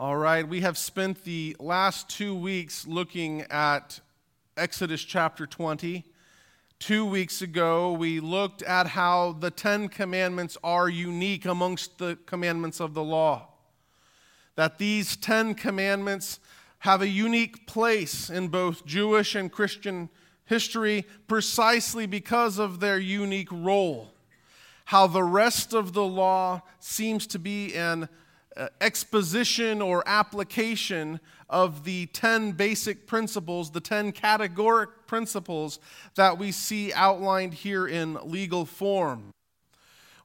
All right, we have spent the last two weeks looking at Exodus chapter 20. Two weeks ago, we looked at how the Ten Commandments are unique amongst the commandments of the law. That these Ten Commandments have a unique place in both Jewish and Christian history precisely because of their unique role. How the rest of the law seems to be an Uh, exposition or application of the 10 basic principles, the 10 categoric principles that we see outlined here in legal form.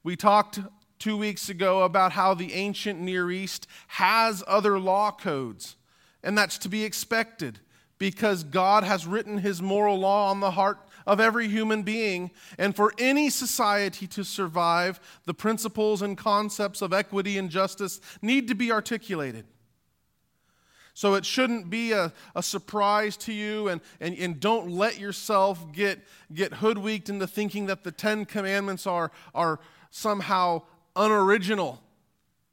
We talked two weeks ago about how the ancient Near East has other law codes, and that's to be expected because God has written his moral law on the heart of every human being. And for any society to survive, the principles and concepts of equity and justice need to be articulated. So it shouldn't be a, a surprise to you, and, and, and don't let yourself get, get hoodwinked into thinking that the Ten Commandments are, are somehow unoriginal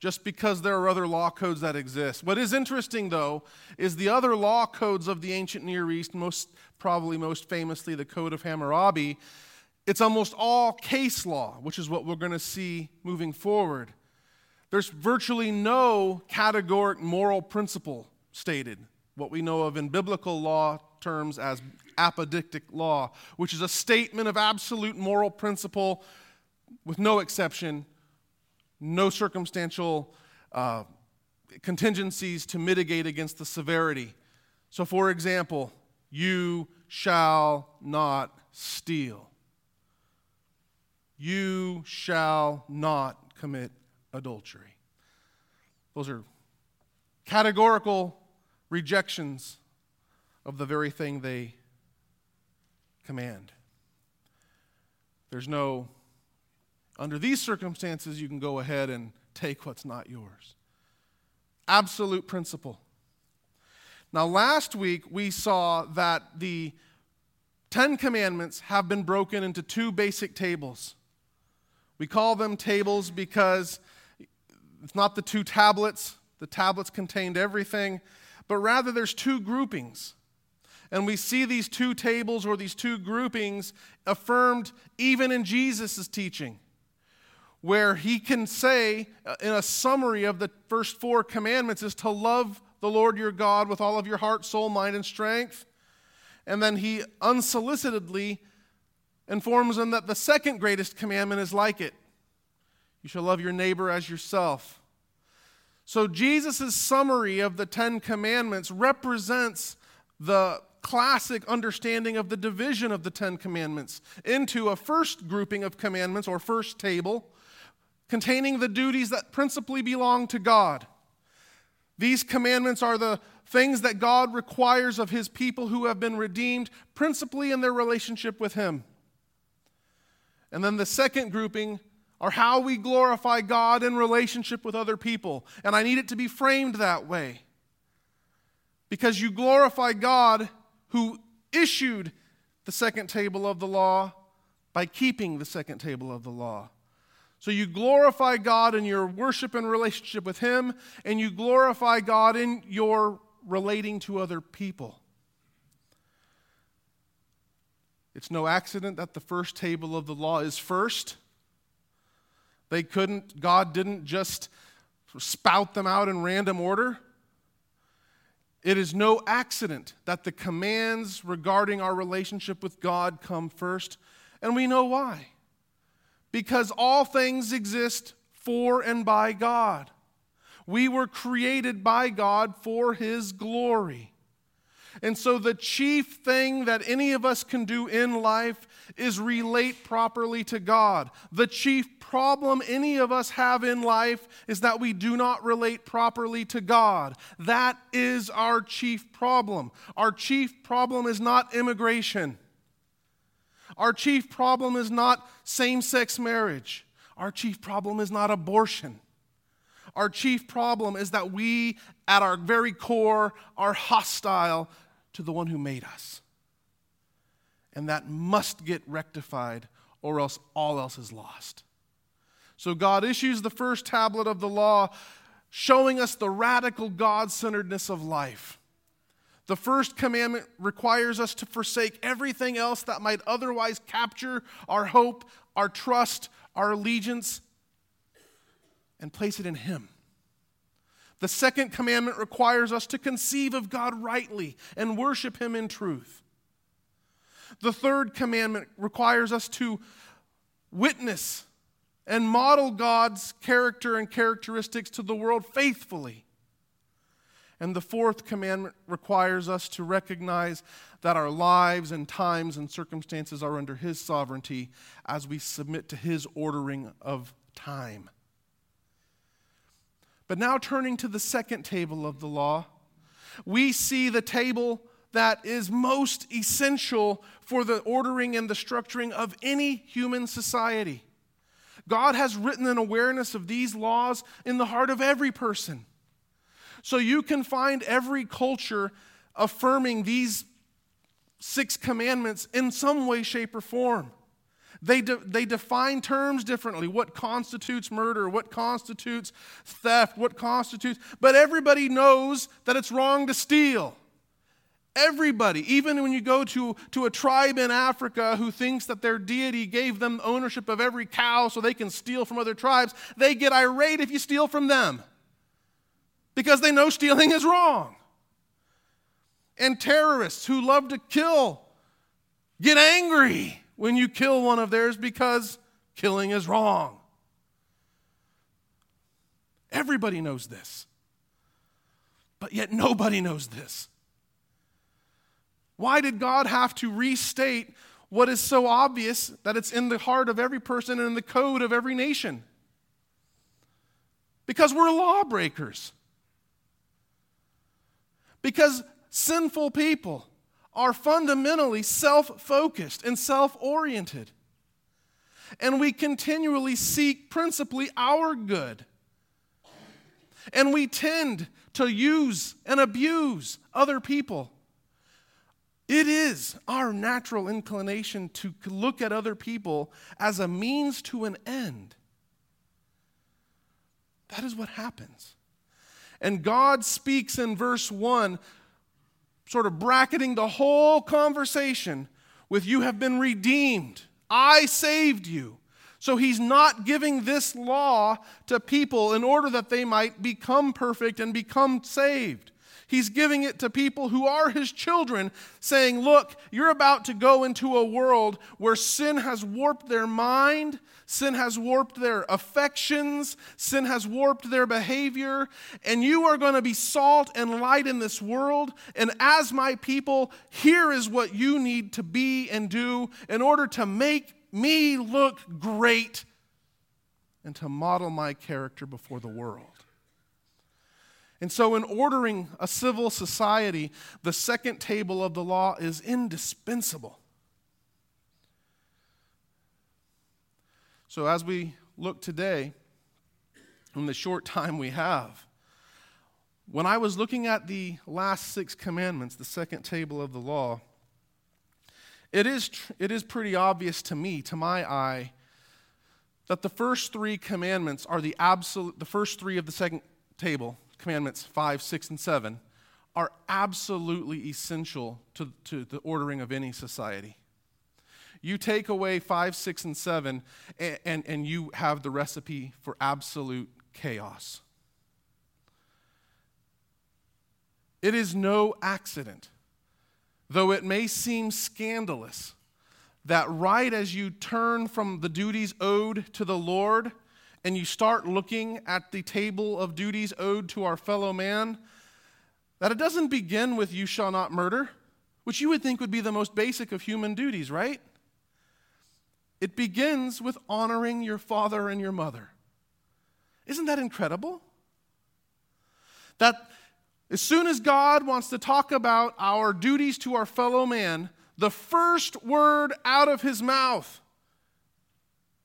just because there are other law codes that exist. What is interesting, though, is the other law codes of the ancient Near East, most probably most famously the Code of Hammurabi, it's almost all case law, which is what we're going to see moving forward. There's virtually no categoric moral principle stated, what we know of in biblical law terms as apodictic law, which is a statement of absolute moral principle with no exception, no circumstantial uh, contingencies to mitigate against the severity. So, for example, you shall not steal. You shall not commit adultery. Those are categorical rejections of the very thing they command. There's no, under these circumstances, you can go ahead and take what's not yours. Absolute principle. Now, last week we saw that the Ten Commandments have been broken into two basic tables. We call them tables because it's not the two tablets, the tablets contained everything, but rather there's two groupings. And we see these two tables or these two groupings affirmed even in Jesus' teaching, where he can say, uh, in a summary of the first four commandments, is to love the Lord your God with all of your heart, soul, mind, and strength. And then he unsolicitedly informs them that the second greatest commandment is like it you shall love your neighbor as yourself. So, Jesus' summary of the Ten Commandments represents the classic understanding of the division of the Ten Commandments into a first grouping of commandments or first table containing the duties that principally belong to God. These commandments are the things that God requires of his people who have been redeemed, principally in their relationship with him. And then the second grouping are how we glorify God in relationship with other people. And I need it to be framed that way. Because you glorify God who issued the second table of the law by keeping the second table of the law. So you glorify God in your worship and relationship with Him, and you glorify God in your relating to other people. It's no accident that the first table of the law is first. They couldn't, God didn't just spout them out in random order. It is no accident that the commands regarding our relationship with God come first, and we know why because all things exist for and by God. We were created by God for His glory. And so, the chief thing that any of us can do in life is relate properly to God. The chief problem any of us have in life is that we do not relate properly to God. That is our chief problem. Our chief problem is not immigration. Our chief problem is not same sex marriage. Our chief problem is not abortion. Our chief problem is that we, at our very core, are hostile to the one who made us. And that must get rectified, or else all else is lost. So God issues the first tablet of the law showing us the radical God centeredness of life. The first commandment requires us to forsake everything else that might otherwise capture our hope, our trust, our allegiance, and place it in Him. The second commandment requires us to conceive of God rightly and worship Him in truth. The third commandment requires us to witness and model God's character and characteristics to the world faithfully. And the fourth commandment requires us to recognize that our lives and times and circumstances are under His sovereignty as we submit to His ordering of time. But now, turning to the second table of the law, we see the table that is most essential for the ordering and the structuring of any human society. God has written an awareness of these laws in the heart of every person. So you can find every culture affirming these six commandments in some way, shape, or form. They, de- they define terms differently. What constitutes murder? What constitutes theft? What constitutes. But everybody knows that it's wrong to steal. Everybody, even when you go to, to a tribe in Africa who thinks that their deity gave them ownership of every cow so they can steal from other tribes, they get irate if you steal from them because they know stealing is wrong. And terrorists who love to kill get angry when you kill one of theirs because killing is wrong. Everybody knows this. But yet nobody knows this. Why did God have to restate what is so obvious that it's in the heart of every person and in the code of every nation? Because we're lawbreakers. Because sinful people are fundamentally self focused and self oriented. And we continually seek principally our good. And we tend to use and abuse other people. It is our natural inclination to look at other people as a means to an end. That is what happens. And God speaks in verse 1, sort of bracketing the whole conversation with, You have been redeemed. I saved you. So he's not giving this law to people in order that they might become perfect and become saved. He's giving it to people who are his children, saying, Look, you're about to go into a world where sin has warped their mind, sin has warped their affections, sin has warped their behavior, and you are going to be salt and light in this world. And as my people, here is what you need to be and do in order to make me look great and to model my character before the world. And so, in ordering a civil society, the second table of the law is indispensable. So, as we look today, in the short time we have, when I was looking at the last six commandments, the second table of the law, it is, tr- it is pretty obvious to me, to my eye, that the first three commandments are the absolute, the first three of the second table commandments 5, 6, and 7 are absolutely essential to, to the ordering of any society. You take away 5, 6, and 7, and, and, and you have the recipe for absolute chaos. It is no accident, though it may seem scandalous, that right as you turn from the duties owed to the Lord and you start looking at the table of duties owed to our fellow man, that it doesn't begin with you shall not murder, which you would think would be the most basic of human duties, right? It begins with honoring your father and your mother. Isn't that incredible? That as soon as God wants to talk about our duties to our fellow man, the first word out of his mouth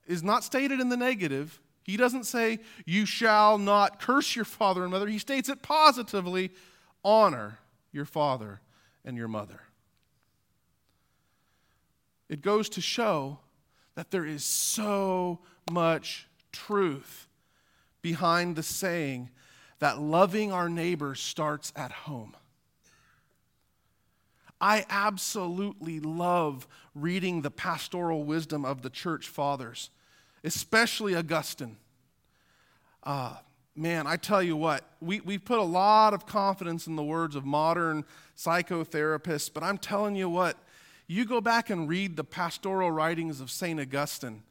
is not stated in the negative, he doesn't say, You shall not curse your father and mother. He states it positively honor your father and your mother. It goes to show that there is so much truth behind the saying that loving our neighbor starts at home. I absolutely love reading the pastoral wisdom of the church fathers, especially Augustine. Uh, man, I tell you what, we, we put a lot of confidence in the words of modern psychotherapists, but I'm telling you what, you go back and read the pastoral writings of St. Augustine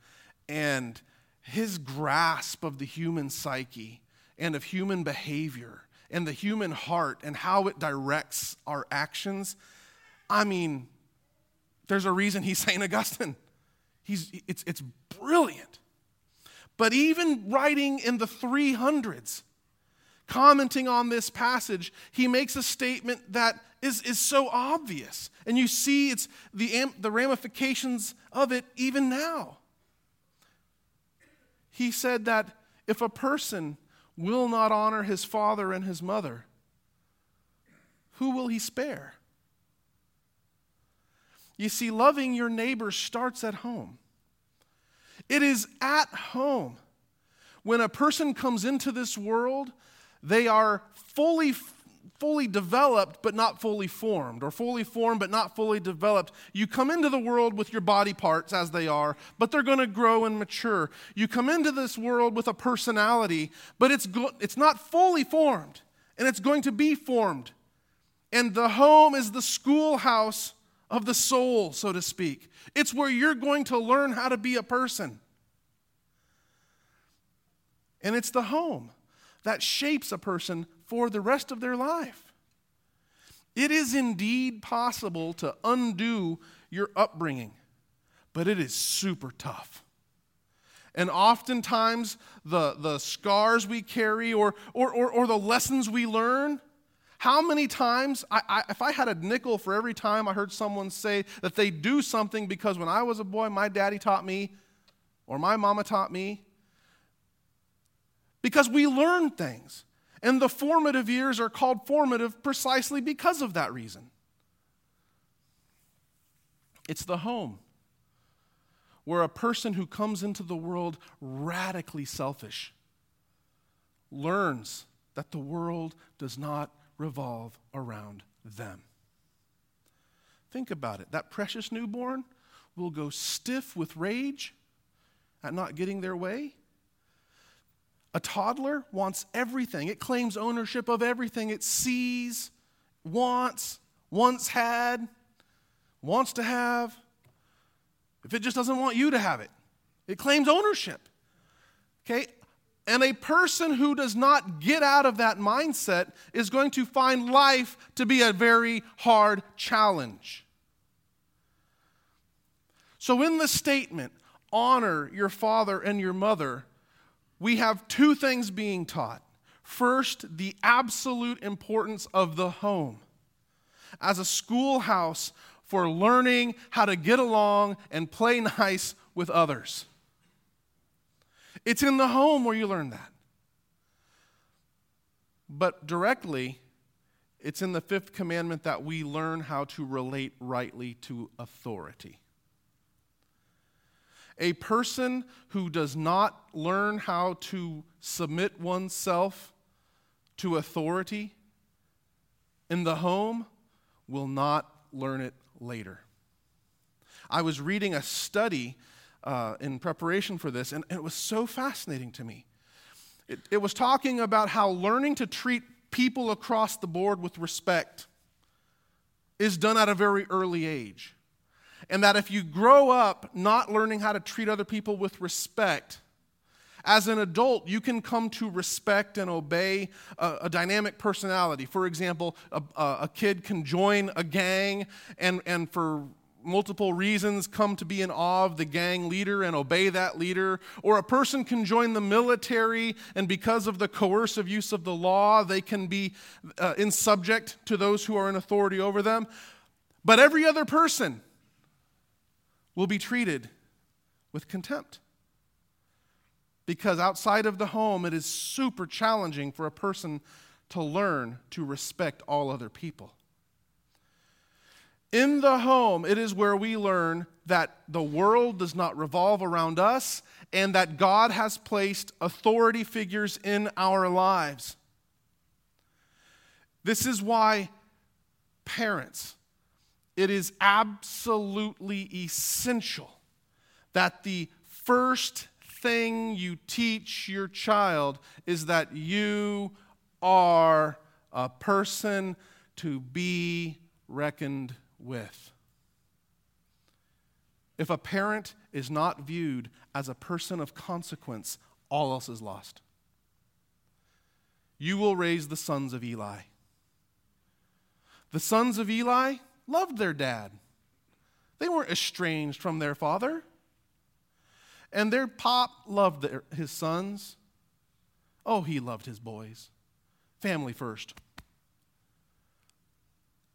and his grasp of the human psyche and of human behavior and the human heart and how it directs our actions. I mean, there's a reason he's St. Augustine. He's, it's, it's brilliant. But even writing in the 300s, commenting on this passage, he makes a statement that is, is so obvious. And you see it's the, the ramifications of it even now. He said that if a person will not honor his father and his mother, who will he spare? You see, loving your neighbor starts at home. It is at home. When a person comes into this world, they are fully fully developed but not fully formed, or fully formed but not fully developed. You come into the world with your body parts as they are, but they're going to grow and mature. You come into this world with a personality, but it's, go- it's not fully formed, and it's going to be formed. And the home is the schoolhouse of the soul, so to speak. It's where you're going to learn how to be a person. And it's the home that shapes a person for the rest of their life. It is indeed possible to undo your upbringing, but it is super tough. And oftentimes, the, the scars we carry or, or, or, or the lessons we learn how many times, I, I, if I had a nickel for every time I heard someone say that they do something because when I was a boy, my daddy taught me or my mama taught me, because we learn things. And the formative years are called formative precisely because of that reason. It's the home where a person who comes into the world radically selfish learns that the world does not revolve around them. Think about it. That precious newborn will go stiff with rage at not getting their way. A toddler wants everything, it claims ownership of everything it sees, wants, once had, wants to have. If it just doesn't want you to have it, it claims ownership. Okay? And a person who does not get out of that mindset is going to find life to be a very hard challenge. So, in the statement, honor your father and your mother, we have two things being taught. First, the absolute importance of the home as a schoolhouse for learning how to get along and play nice with others. It's in the home where you learn that. But directly, it's in the fifth commandment that we learn how to relate rightly to authority. A person who does not learn how to submit oneself to authority in the home will not learn it later. I was reading a study uh, in preparation for this, and, it was so fascinating to me. It, it was talking about how learning to treat people across the board with respect is done at a very early age. And that if you grow up not learning how to treat other people with respect, as an adult, you can come to respect and obey a, a dynamic personality. For example, a, a, kid can join a gang and, and for multiple reasons come to be in awe of the gang leader and obey that leader. Or a person can join the military, and because of the coercive use of the law, they can be uh, in subject to those who are in authority over them. But every other person will be treated with contempt. Because outside of the home, it is super challenging for a person to learn to respect all other people. In the home, it is where we learn that the world does not revolve around us and that God has placed authority figures in our lives. This is why parents, it is absolutely essential that the first thing you teach your child is that you are a person to be reckoned with. If a parent is not viewed as a person of consequence, all else is lost. You will raise the sons of Eli. The sons of Eli loved their dad, they weren't estranged from their father. And their pop loved their, his sons. Oh, he loved his boys. Family first.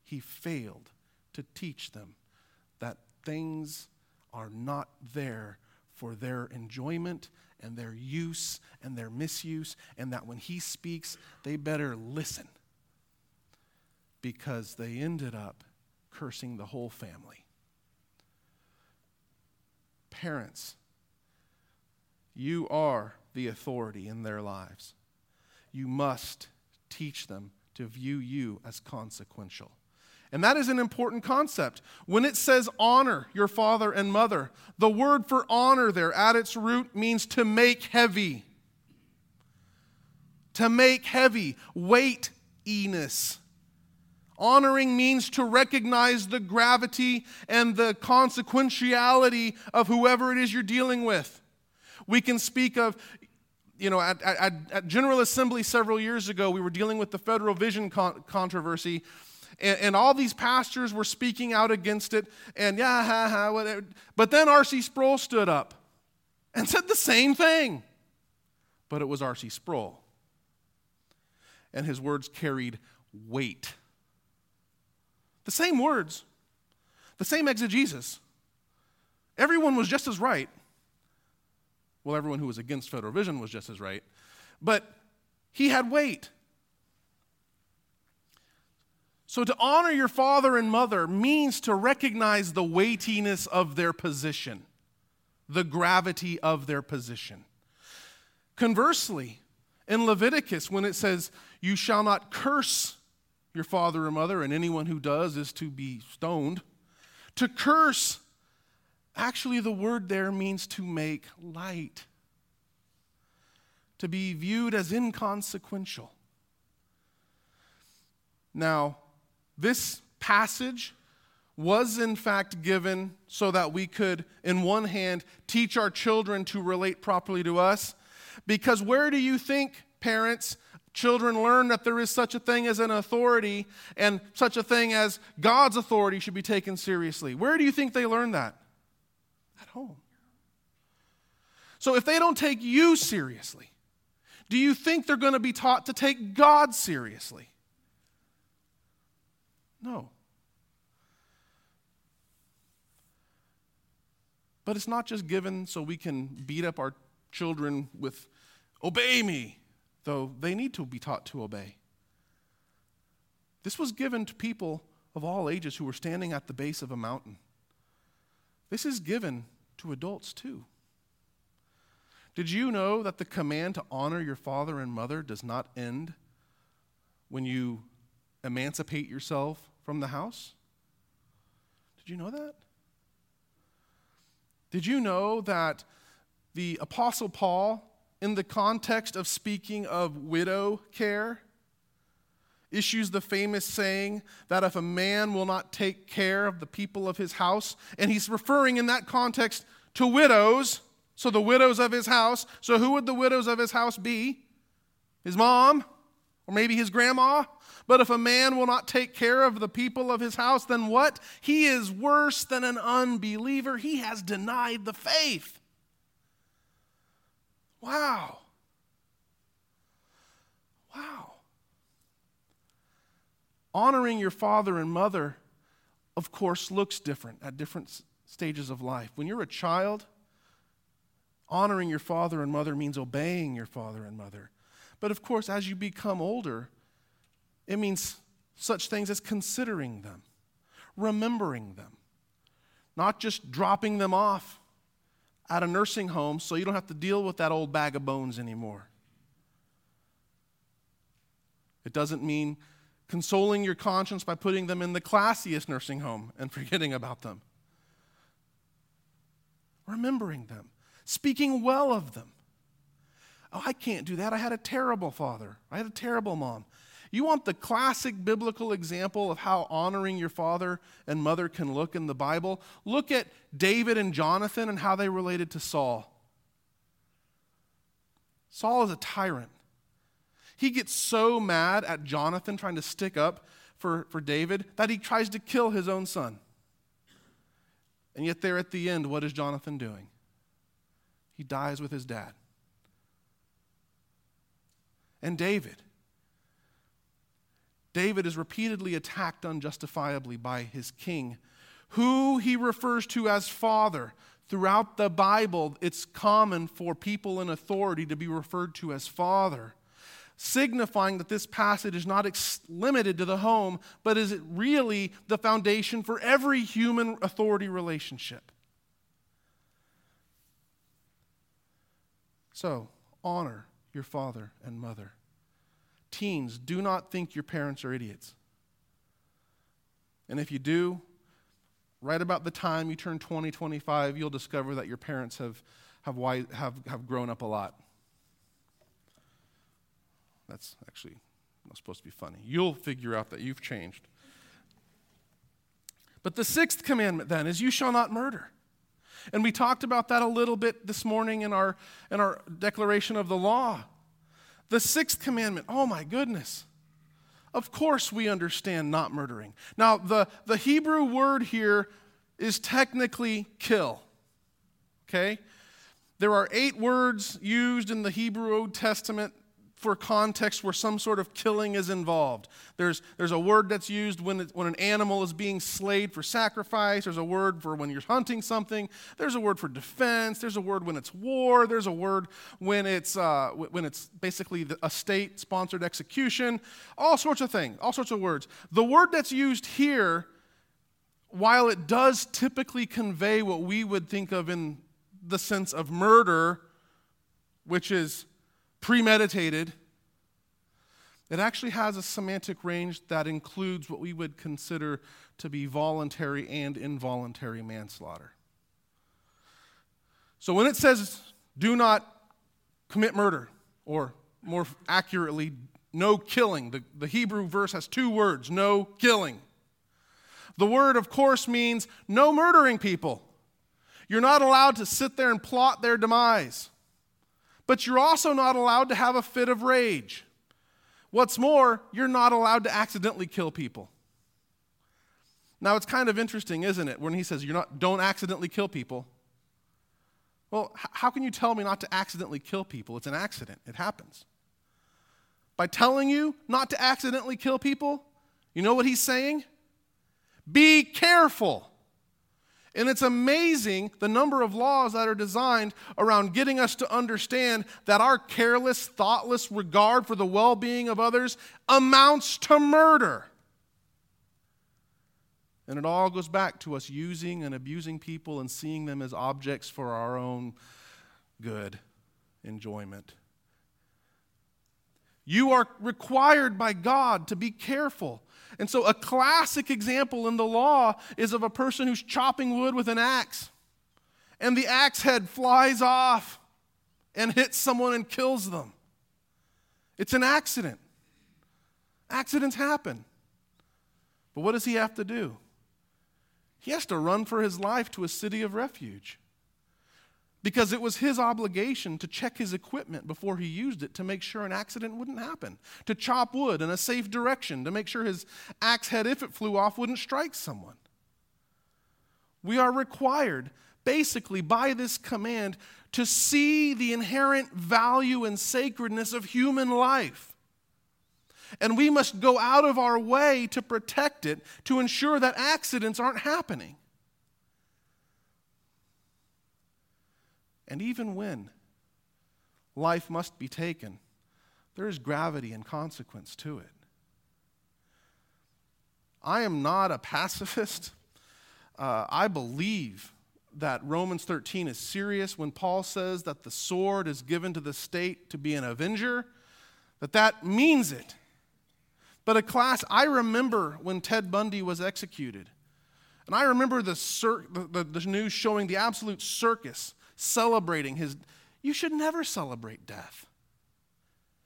He failed to teach them that things are not there for their enjoyment and their use and their misuse, and that when he speaks, they better listen because they ended up cursing the whole family. Parents, you are the authority in their lives. You must teach them to view you as consequential. And that is an important concept. When it says honor your father and mother, the word for honor there at its root means to make heavy. To make heavy, weightiness. Honoring means to recognize the gravity and the consequentiality of whoever it is you're dealing with. We can speak of, you know, at, at, at General Assembly several years ago, we were dealing with the federal vision con- controversy and, and all these pastors were speaking out against it, and yeah, ha, ha, whatever. But then R.C. Sproul stood up and said the same thing. But it was R.C. Sproul. And his words carried weight. The same words, the same exegesis. Everyone was just as right. Well, everyone who was against Federal Vision was just as right. But he had weight. So, to honor your father and mother means to recognize the weightiness of their position, the gravity of their position. Conversely, in Leviticus, when it says, You shall not curse your father or mother, and anyone who does is to be stoned, to curse, actually, the word there means to make light, to be viewed as inconsequential. Now, this passage was in fact given so that we could, in one hand, teach our children to relate properly to us. Because where do you think, parents, children learn that there is such a thing as an authority and such a thing as God's authority should be taken seriously? Where do you think they learn that? At home. So if they don't take you seriously, do you think they're going to be taught to take God seriously? No. But it's not just given so we can beat up our children with, obey me, though they need to be taught to obey. This was given to people of all ages who were standing at the base of a mountain. This is given to adults too. Did you know that the command to honor your father and mother does not end when you emancipate yourself from the house? Did you know that? Did you know that the Apostle Paul, in the context of speaking of widow care, issues the famous saying that if a man will not take care of the people of his house, and he's referring in that context to widows, so the widows of his house. So who would the widows of his house be? His mom, or maybe his grandma? But if a man will not take care of the people of his house, then what? He is worse than an unbeliever. He has denied the faith. Wow. Wow. Honoring your father and mother, of course, looks different at different stages of life. When you're a child, honoring your father and mother means obeying your father and mother. But of course, as you become older, it means such things as considering them, remembering them, not just dropping them off at a nursing home so you don't have to deal with that old bag of bones anymore. It doesn't mean consoling your conscience by putting them in the classiest nursing home and forgetting about them, remembering them, speaking well of them. Oh, I can't do that. I had a terrible father, I had a terrible mom. You want the classic biblical example of how honoring your father and mother can look in the Bible? Look at David and Jonathan and how they related to Saul. Saul is a tyrant. He gets so mad at Jonathan trying to stick up for, for David that he tries to kill his own son. And yet, there at the end, what is Jonathan doing? He dies with his dad. And David. David is repeatedly attacked unjustifiably by his king, who he refers to as father. Throughout the Bible, it's common for people in authority to be referred to as father, signifying that this passage is not ex- limited to the home, but is really the foundation for every human authority relationship. So, honor your father and mother. Teens, do not think your parents are idiots. And if you do, right about the time you turn 20, 25, you'll discover that your parents have, have, have, have grown up a lot. That's actually not supposed to be funny. You'll figure out that you've changed. But the sixth commandment then is you shall not murder. And we talked about that a little bit this morning in our, in our declaration of the law. The sixth commandment, oh my goodness. Of course, we understand not murdering. Now, the, the Hebrew word here is technically kill. Okay? There are eight words used in the Hebrew Old Testament for context where some sort of killing is involved. There's, there's a word that's used when, it, when an animal is being slayed for sacrifice. There's a word for when you're hunting something. There's a word for defense. There's a word when it's war. There's a word when it's, uh, when it's basically a state sponsored execution. All sorts of things, all sorts of words. The word that's used here, while it does typically convey what we would think of in the sense of murder, which is premeditated, it actually has a semantic range that includes what we would consider to be voluntary and involuntary manslaughter. So when it says, do not commit murder, or more accurately, no killing, the, the Hebrew verse has two words no killing. The word, of course, means no murdering people. You're not allowed to sit there and plot their demise but you're also not allowed to have a fit of rage. What's more, you're not allowed to accidentally kill people. Now it's kind of interesting, isn't it, when he says you're not don't accidentally kill people. Well, how can you tell me not to accidentally kill people? It's an accident. It happens. By telling you not to accidentally kill people, you know what he's saying? Be careful. And it's amazing the number of laws that are designed around getting us to understand that our careless, thoughtless regard for the well being of others amounts to murder. And it all goes back to us using and abusing people and seeing them as objects for our own good enjoyment. You are required by God to be careful and so, a classic example in the law is of a person who's chopping wood with an axe, and the axe head flies off and hits someone and kills them. It's an accident. Accidents happen. But what does he have to do? He has to run for his life to a city of refuge because it was his obligation to check his equipment before he used it to make sure an accident wouldn't happen, to chop wood in a safe direction, to make sure his axe head, if it flew off, wouldn't strike someone. We are required, basically, by this command, to see the inherent value and sacredness of human life. And we must go out of our way to protect it, to ensure that accidents aren't happening. And even when life must be taken, there is gravity and consequence to it. I am not a pacifist. Uh, I believe that Romans 13 is serious when Paul says that the sword is given to the state to be an avenger, that that means it. But a class, I remember when Ted Bundy was executed. And I remember the, cir- the, the, the news showing the absolute circus celebrating his. You should never celebrate death.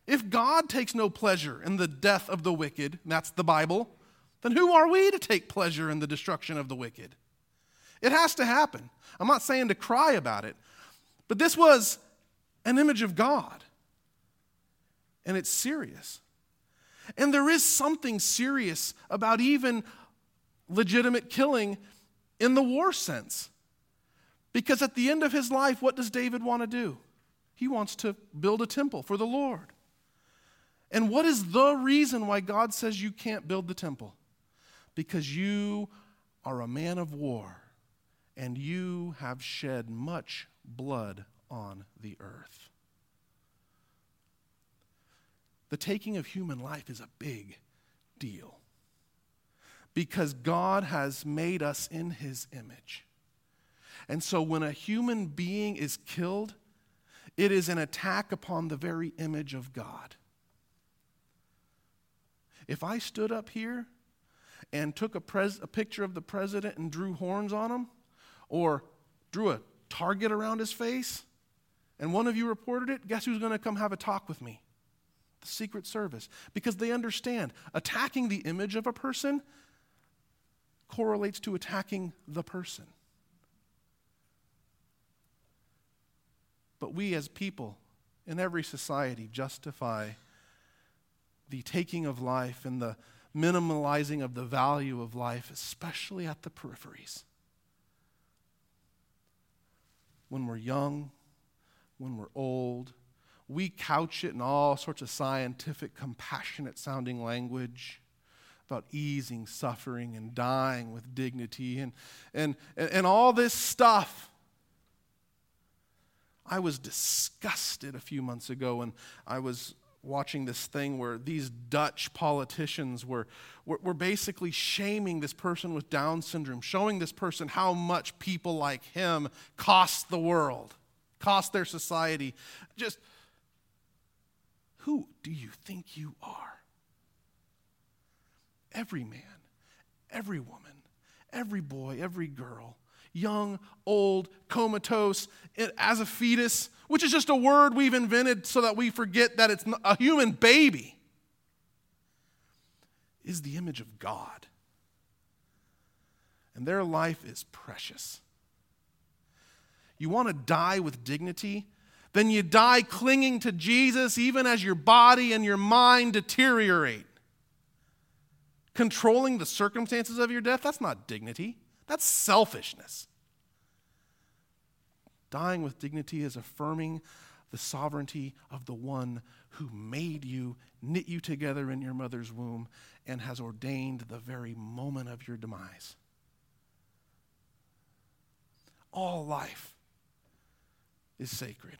If God takes no pleasure in the death of the wicked, that's the Bible, then who are we to take pleasure in the destruction of the wicked? It has to happen. I'm not saying to cry about it, but this was an image of God. And it's serious. And there is something serious about even legitimate killing in the war sense. Because at the end of his life, what does David want to do? He wants to build a temple for the Lord. And what is the reason why God says you can't build the temple? Because you are a man of war and you have shed much blood on the earth. The taking of human life is a big deal because God has made us in his image. And so when a human being is killed, it is an attack upon the very image of God. If I stood up here and took a, pres- a picture of the president and drew horns on him, or drew a target around his face, and one of you reported it, guess who's going to come have a talk with me? The Secret Service. Because they understand attacking the image of a person correlates to attacking the person. But we as people in every society justify the taking of life and the minimalizing of the value of life, especially at the peripheries. When we're young, when we're old, we couch it in all sorts of scientific, compassionate sounding language about easing suffering and dying with dignity and, and, and all this stuff. I was disgusted a few months ago when I was watching this thing where these Dutch politicians were, were, were, basically shaming this person with Down syndrome, showing this person how much people like him cost the world, cost their society. Just, who do you think you are? Every man, every woman, every boy, every girl, young, old, comatose, as a fetus, which is just a word we've invented so that we forget that it's a human baby, is the image of God. And their life is precious. You want to die with dignity? Then you die clinging to Jesus even as your body and your mind deteriorate. Controlling the circumstances of your death, that's not dignity, that's selfishness. Dying with dignity is affirming the sovereignty of the one who made you, knit you together in your mother's womb, and has ordained the very moment of your demise. All life is sacred.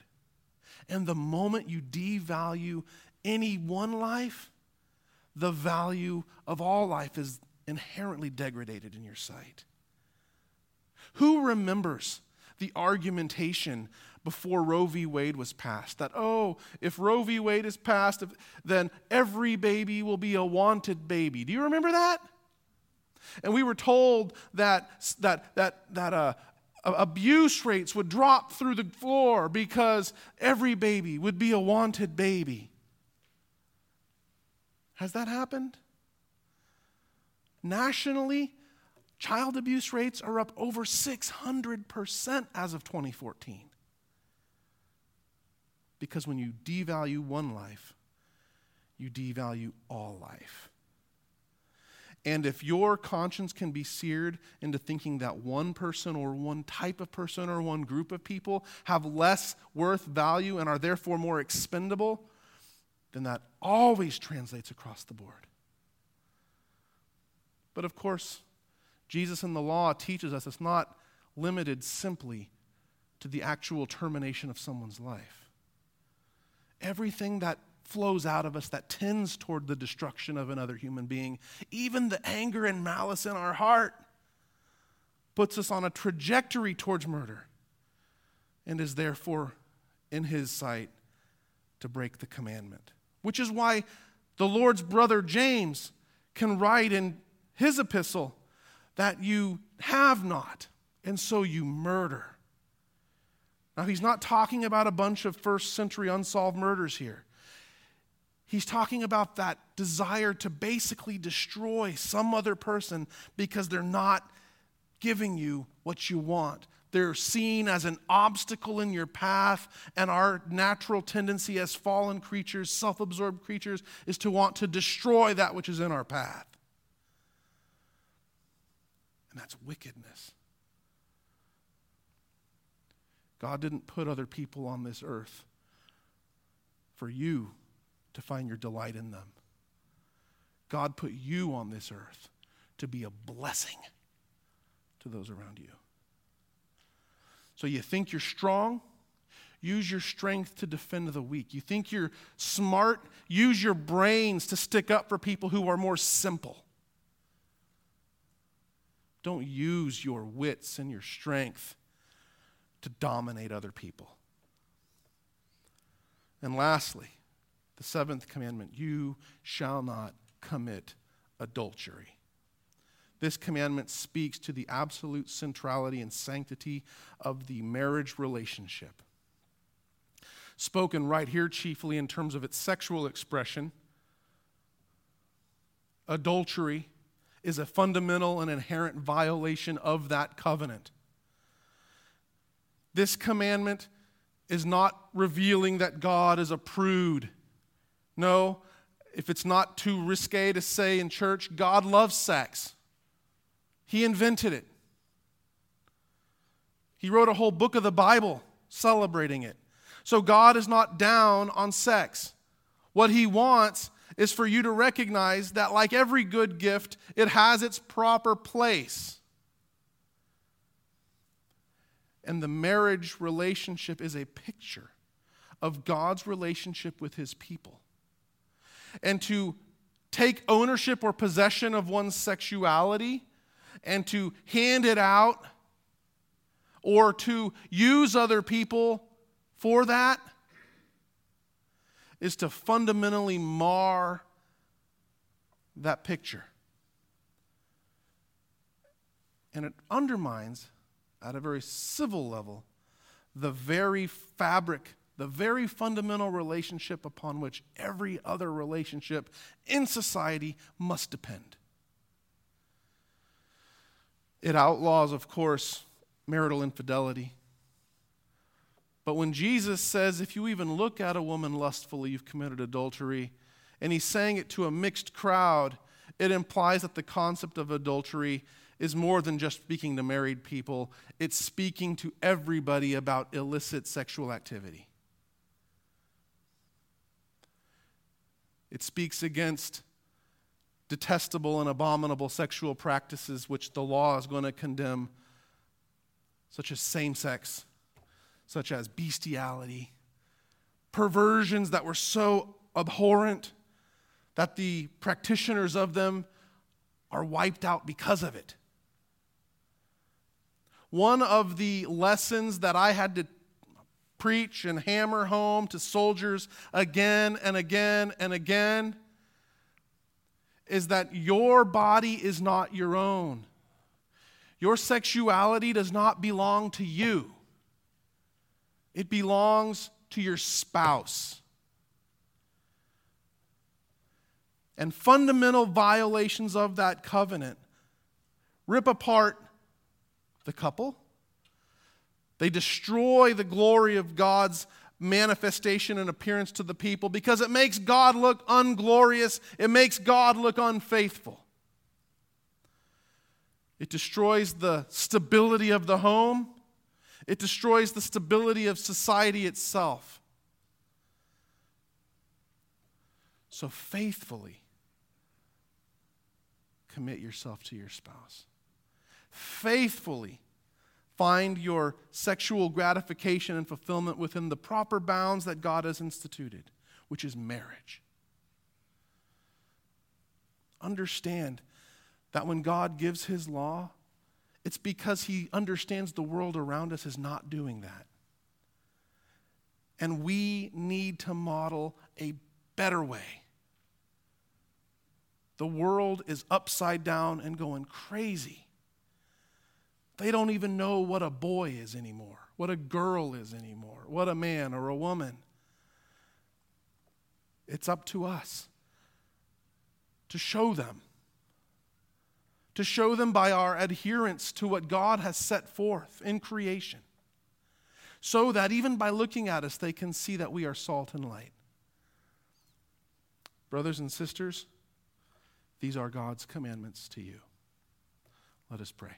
And the moment you devalue any one life, the value of all life is inherently degraded in your sight. Who remembers the argumentation before Roe v. Wade was passed that, oh, if Roe v. Wade is passed, then every baby will be a wanted baby. Do you remember that? And we were told that, that, that, that uh, abuse rates would drop through the floor because every baby would be a wanted baby. Has that happened? Nationally, Child abuse rates are up over 600% as of 2014. Because when you devalue one life, you devalue all life. And if your conscience can be seared into thinking that one person or one type of person or one group of people have less worth value and are therefore more expendable, then that always translates across the board. But of course, Jesus in the law teaches us it's not limited simply to the actual termination of someone's life. Everything that flows out of us that tends toward the destruction of another human being, even the anger and malice in our heart, puts us on a trajectory towards murder and is therefore in his sight to break the commandment. Which is why The Lord's brother James can write in his epistle that you have not, and so you murder. Now, he's not talking about a bunch of first century unsolved murders here. He's talking about that desire to basically destroy some other person because they're not giving you what you want. They're seen as an obstacle in your path, and our natural tendency as fallen creatures, self absorbed creatures, is to want to destroy that which is in our path. And that's wickedness. God didn't put other people on this earth for you to find your delight in them. God put you on this earth to be a blessing to those around you. So you think you're strong? Use your strength to defend the weak. You think you're smart? Use your brains to stick up for people who are more simple. Don't use your wits and your strength to dominate other people. And lastly, the seventh commandment you shall not commit adultery. This commandment speaks to the absolute centrality and sanctity of the marriage relationship. Spoken right here, chiefly in terms of its sexual expression, adultery is a fundamental and inherent violation of that covenant. This commandment is not revealing that God is a prude. No, if it's not too risque to say in church, God loves sex. He invented it. He wrote a whole book of the Bible celebrating it. So God is not down on sex. What He wants is for you to recognize that, like every good gift, it has its proper place. And the marriage relationship is a picture of God's relationship with His people. And to take ownership or possession of one's sexuality and to hand it out or to use other people for that is to fundamentally mar that picture. And it undermines, at a very civil level, the very fabric, the very fundamental relationship upon which every other relationship in society must depend. It outlaws, of course, marital infidelity. But when Jesus says, if you even look at a woman lustfully, you've committed adultery, and he's saying it to a mixed crowd, it implies that the concept of adultery is more than just speaking to married people, it's speaking to everybody about illicit sexual activity. It speaks against detestable and abominable sexual practices which the law is going to condemn, such as same sex such as bestiality, perversions that were so abhorrent that the practitioners of them are wiped out because of it. One of the lessons that I had to preach and hammer home to soldiers again and again and again is that your body is not your own. Your sexuality does not belong to you it belongs to your spouse. And fundamental violations of that covenant rip apart the couple. They destroy the glory of God's manifestation and appearance to the people because it makes God look unglorious, it makes God look unfaithful. It destroys the stability of the home. It destroys the stability of society itself. So faithfully commit yourself to your spouse. Faithfully find your sexual gratification and fulfillment within the proper bounds that God has instituted, which is marriage. Understand that when God gives his law, it's because he understands the world around us is not doing that. And we need to model a better way the world is upside down and going crazy. They don't even know what a boy is anymore, what a girl is anymore, what a man or a woman. It's up to us to show them, to show them by our adherence to what God has set forth in creation, so that even by looking at us, they can see that we are salt and light. Brothers and sisters, these are God's commandments to you. Let us pray.